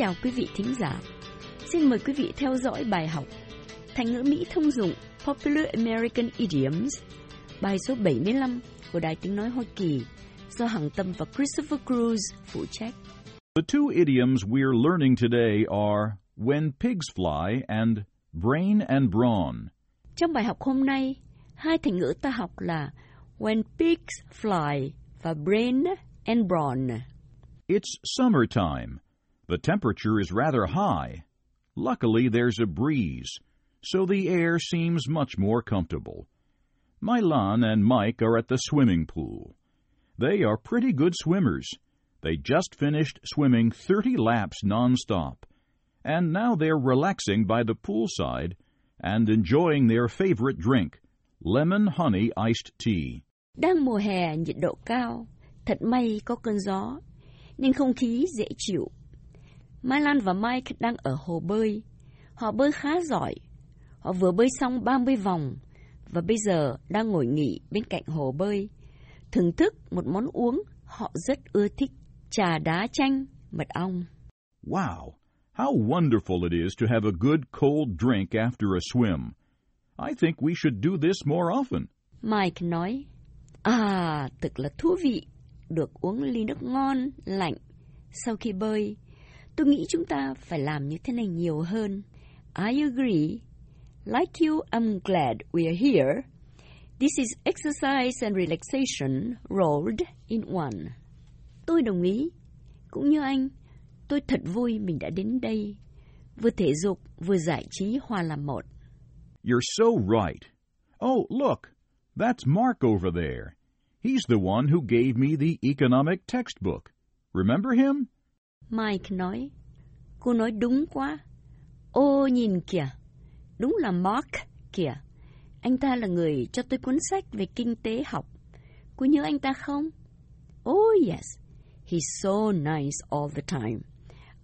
chào quý vị thính giả. Xin mời quý vị theo dõi bài học Thành ngữ Mỹ thông dụng Popular American Idioms, bài số 75 của Đài Tiếng Nói Hoa Kỳ do Hằng Tâm và Christopher Cruz phụ trách. The two idioms we're learning today are when pigs fly and brain and brawn. Trong bài học hôm nay, hai thành ngữ ta học là when pigs fly và brain and brawn. It's summertime. The temperature is rather high. Luckily, there's a breeze, so the air seems much more comfortable. Milan and Mike are at the swimming pool. They are pretty good swimmers. They just finished swimming 30 laps nonstop, and now they're relaxing by the poolside and enjoying their favorite drink, lemon honey iced tea. Đang mùa hè nhiệt độ cao, thật may có cơn gió, nên không khí dễ chịu. Mai Lan và Mike đang ở hồ bơi. Họ bơi khá giỏi. Họ vừa bơi xong 30 vòng và bây giờ đang ngồi nghỉ bên cạnh hồ bơi. Thưởng thức một món uống họ rất ưa thích, trà đá chanh, mật ong. Wow, how wonderful it is to have a good cold drink after a swim. I think we should do this more often. Mike nói, À, thật là thú vị, được uống ly nước ngon, lạnh sau khi bơi. Tôi nghĩ chúng ta phải làm như thế này nhiều hơn. I agree. Like you, I'm glad we are here. This is exercise and relaxation rolled in one. Tôi đồng ý. Cũng như anh, tôi thật vui mình đã đến đây. Vừa thể dục, vừa giải trí hòa làm một. You're so right. Oh, look, that's Mark over there. He's the one who gave me the economic textbook. Remember him? Mike nói, cô nói đúng quá. Ô nhìn kìa, đúng là Mark kìa. Anh ta là người cho tôi cuốn sách về kinh tế học. Cô nhớ anh ta không? Oh yes, he's so nice all the time.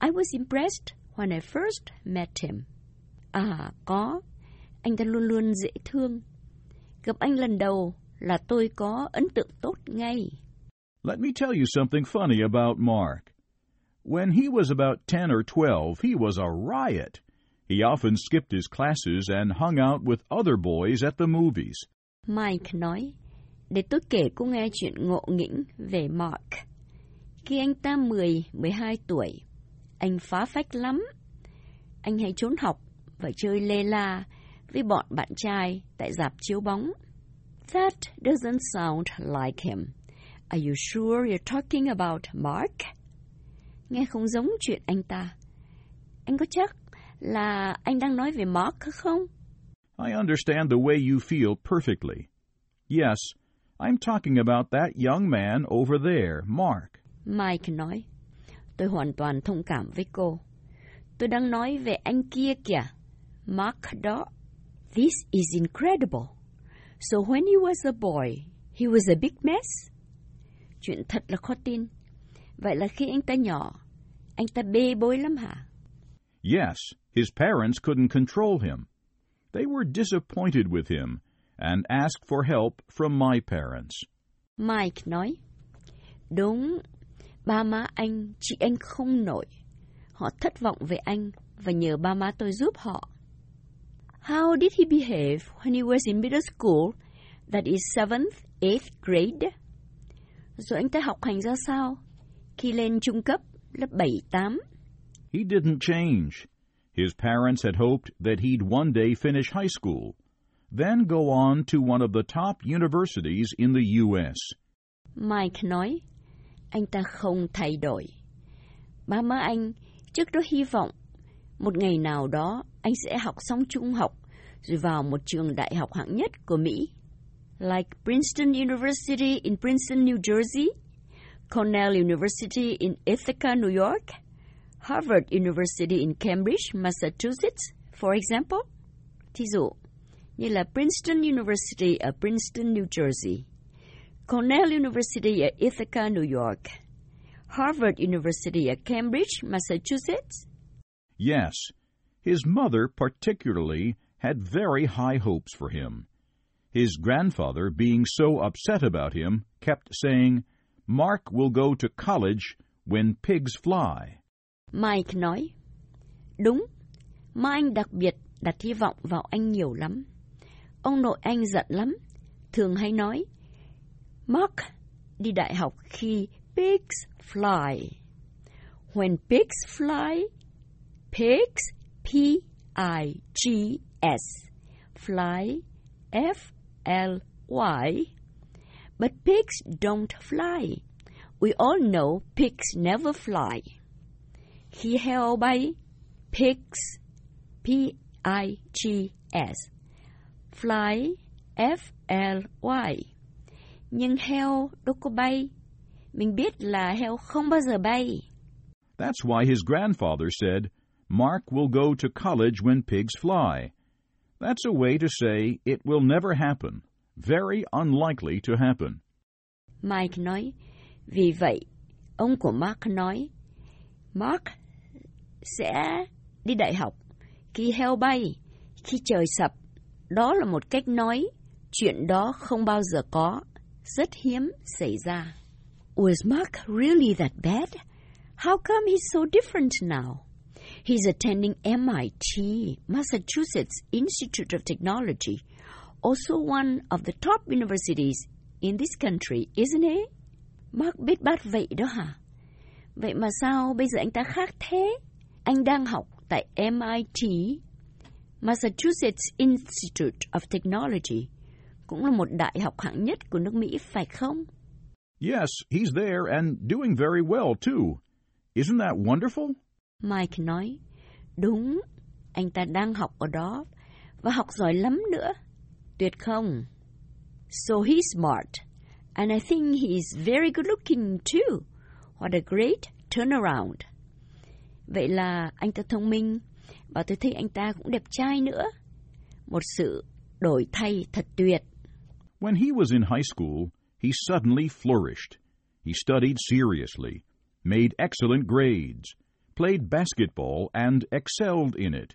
I was impressed when I first met him. À, có. Anh ta luôn luôn dễ thương. Gặp anh lần đầu là tôi có ấn tượng tốt ngay. Let me tell you something funny about Mark. When he was about 10 or 12, he was a riot. He often skipped his classes and hung out with other boys at the movies. Mike nói, để tôi kể cô nghe chuyện ngộ nghĩnh về Mark. Khi anh ta 10, 12 tuổi, anh phá phách lắm. Anh hay trốn học và chơi lê la với bọn bạn trai tại dạp chiếu bóng. That doesn't sound like him. Are you sure you're talking about Mark? Nghe không giống chuyện anh ta. Anh có chắc là anh đang nói về Mark không? I understand the way you feel perfectly. Yes, I'm talking about that young man over there, Mark. Mike nói. Tôi hoàn toàn thông cảm với cô. Tôi đang nói về anh kia kìa. Mark đó. This is incredible. So when he was a boy, he was a big mess. Chuyện thật là khó tin. Vậy là khi anh ta nhỏ, anh ta bê bối lắm hả? Yes, his parents couldn't control him. They were disappointed with him and asked for help from my parents. Mike nói, đúng, ba má anh, chị anh không nổi. Họ thất vọng về anh và nhờ ba má tôi giúp họ. How did he behave when he was in middle school, that is seventh, eighth grade? Rồi anh ta học hành ra sao khi lên trung cấp lớp 7, 8? He didn't change. His parents had hoped that he'd one day finish high school, then go on to one of the top universities in the U.S. Mike nói, anh ta không thay đổi. Ba má anh trước đó hy vọng một ngày nào đó anh sẽ học xong trung học rồi vào một trường đại học hạng nhất của Mỹ. Like Princeton University in Princeton, New Jersey, Cornell University in Ithaca, New York, Harvard University in Cambridge, Massachusetts, for example. Thí dụ, như là Princeton University ở Princeton, New Jersey, Cornell University ở Ithaca, New York, Harvard University at Cambridge, Massachusetts. Yes, his mother particularly had very high hopes for him. His grandfather, being so upset about him, kept saying, Mark will go to college when pigs fly. Mike nói, đúng, mà anh đặc biệt đặt hy vọng vào anh nhiều lắm. Ông nội anh giận lắm, thường hay nói, Mark đi đại học khi pigs fly. When pigs fly, pigs, P-I-G-S, fly, F-L-Y. But pigs don't fly. We all know pigs never fly. Khi heo bay, pigs, P-I-G-S, fly, F-L-Y. Nhưng heo đâu có bay. Mình biết là heo không bao giờ bay. That's why his grandfather said, Mark will go to college when pigs fly. That's a way to say it will never happen. Very unlikely to happen. Mike nói, vì vậy, ông của Mark nói, Mark sẽ đi đại học khi heo bay, khi trời sập. Đó là một cách nói, chuyện đó không bao giờ có, rất hiếm xảy ra. Was Mark really that bad? How come he's so different now? He's attending MIT, Massachusetts Institute of Technology, also one of the top universities in this country, isn't he? Mark biết bát vậy đó hả? Vậy mà sao bây giờ anh ta khác thế? Anh đang học tại MIT, Massachusetts Institute of Technology, cũng là một đại học hạng nhất của nước Mỹ, phải không? Yes, he's there and doing very well, too. Isn't that wonderful? Mike nói, đúng, anh ta đang học ở đó và học giỏi lắm nữa. Tuyệt không? So he's smart, and I think he's very good looking too. What a great turnaround. Vậy là anh ta thông minh, và tôi thấy anh ta cũng đẹp trai nữa. Một sự đổi thay thật tuyệt. When he was in high school, he suddenly flourished. He studied seriously, made excellent grades, played basketball, and excelled in it.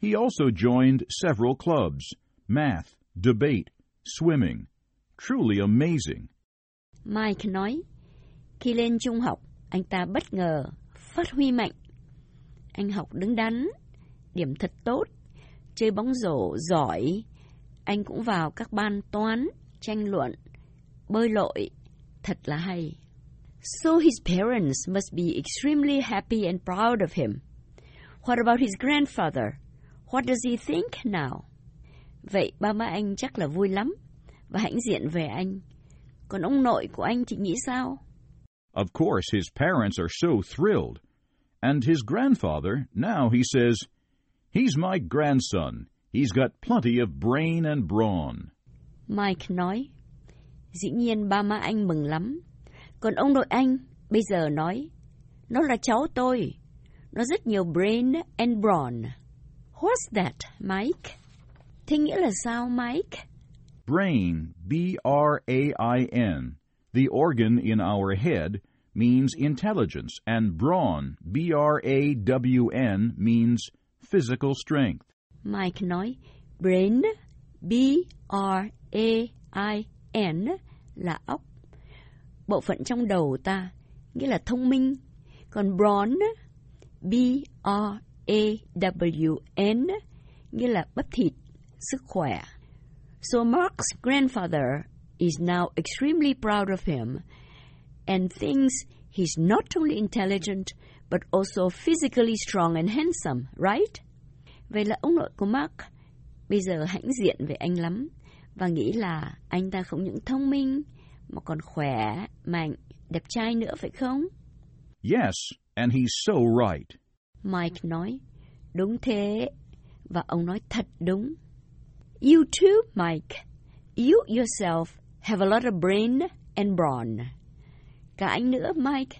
He also joined several clubs math, debate, swimming. Truly amazing. Mike nói, khi lên trung học, anh ta bất ngờ, phát huy mạnh. Anh học đứng đắn, điểm thật tốt, chơi bóng rổ giỏi. Anh cũng vào các ban toán, tranh luận, bơi lội. Thật là hay. So his parents must be extremely happy and proud of him. What about his grandfather? What does he think now? Vậy ba má anh chắc là vui lắm và hãnh diện về anh. Còn ông nội của anh thì nghĩ sao? Of course, his parents are so thrilled. And his grandfather, now he says, He's my grandson. He's got plenty of brain and brawn. Mike nói, dĩ nhiên ba má anh mừng lắm. Còn ông nội anh bây giờ nói, nó là cháu tôi. Nó rất nhiều brain and brawn. What's that, Mike? Thế nghĩa là sao, Mike? Brain, B-R-A-I-N, the organ in our head, means intelligence, and brawn, B-R-A-W-N, means physical strength. Mike nói, brain, B-R-A-I-N, là óc. Bộ phận trong đầu ta, nghĩa là thông minh. Còn brawn, B-R-A-W-N, nghĩa là bắp thịt, sức khỏe. So Mark's grandfather is now extremely proud of him and thinks he's not only intelligent but also physically strong and handsome, right? Vậy là ông nội của Mark bây giờ hãnh diện về anh lắm và nghĩ là anh ta không những thông minh mà còn khỏe, mạnh, đẹp trai nữa phải không? Yes, and he's so right. Mike nói, đúng thế. Và ông nói thật đúng. You too, Mike. You yourself have a lot of brain and brawn. Cả anh nữa, Mike.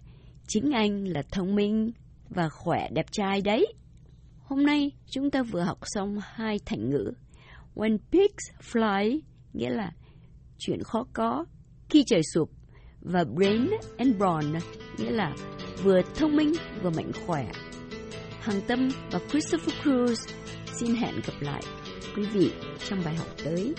Chính anh là thông minh và khỏe đẹp trai đấy. Hôm nay chúng ta vừa học xong hai thành ngữ. When pigs fly nghĩa là chuyện khó có khi trời sụp và brain and brawn nghĩa là vừa thông minh vừa mạnh khỏe. Hằng Tâm và Christopher Cruz xin hẹn gặp lại quý vị trong bài học tới.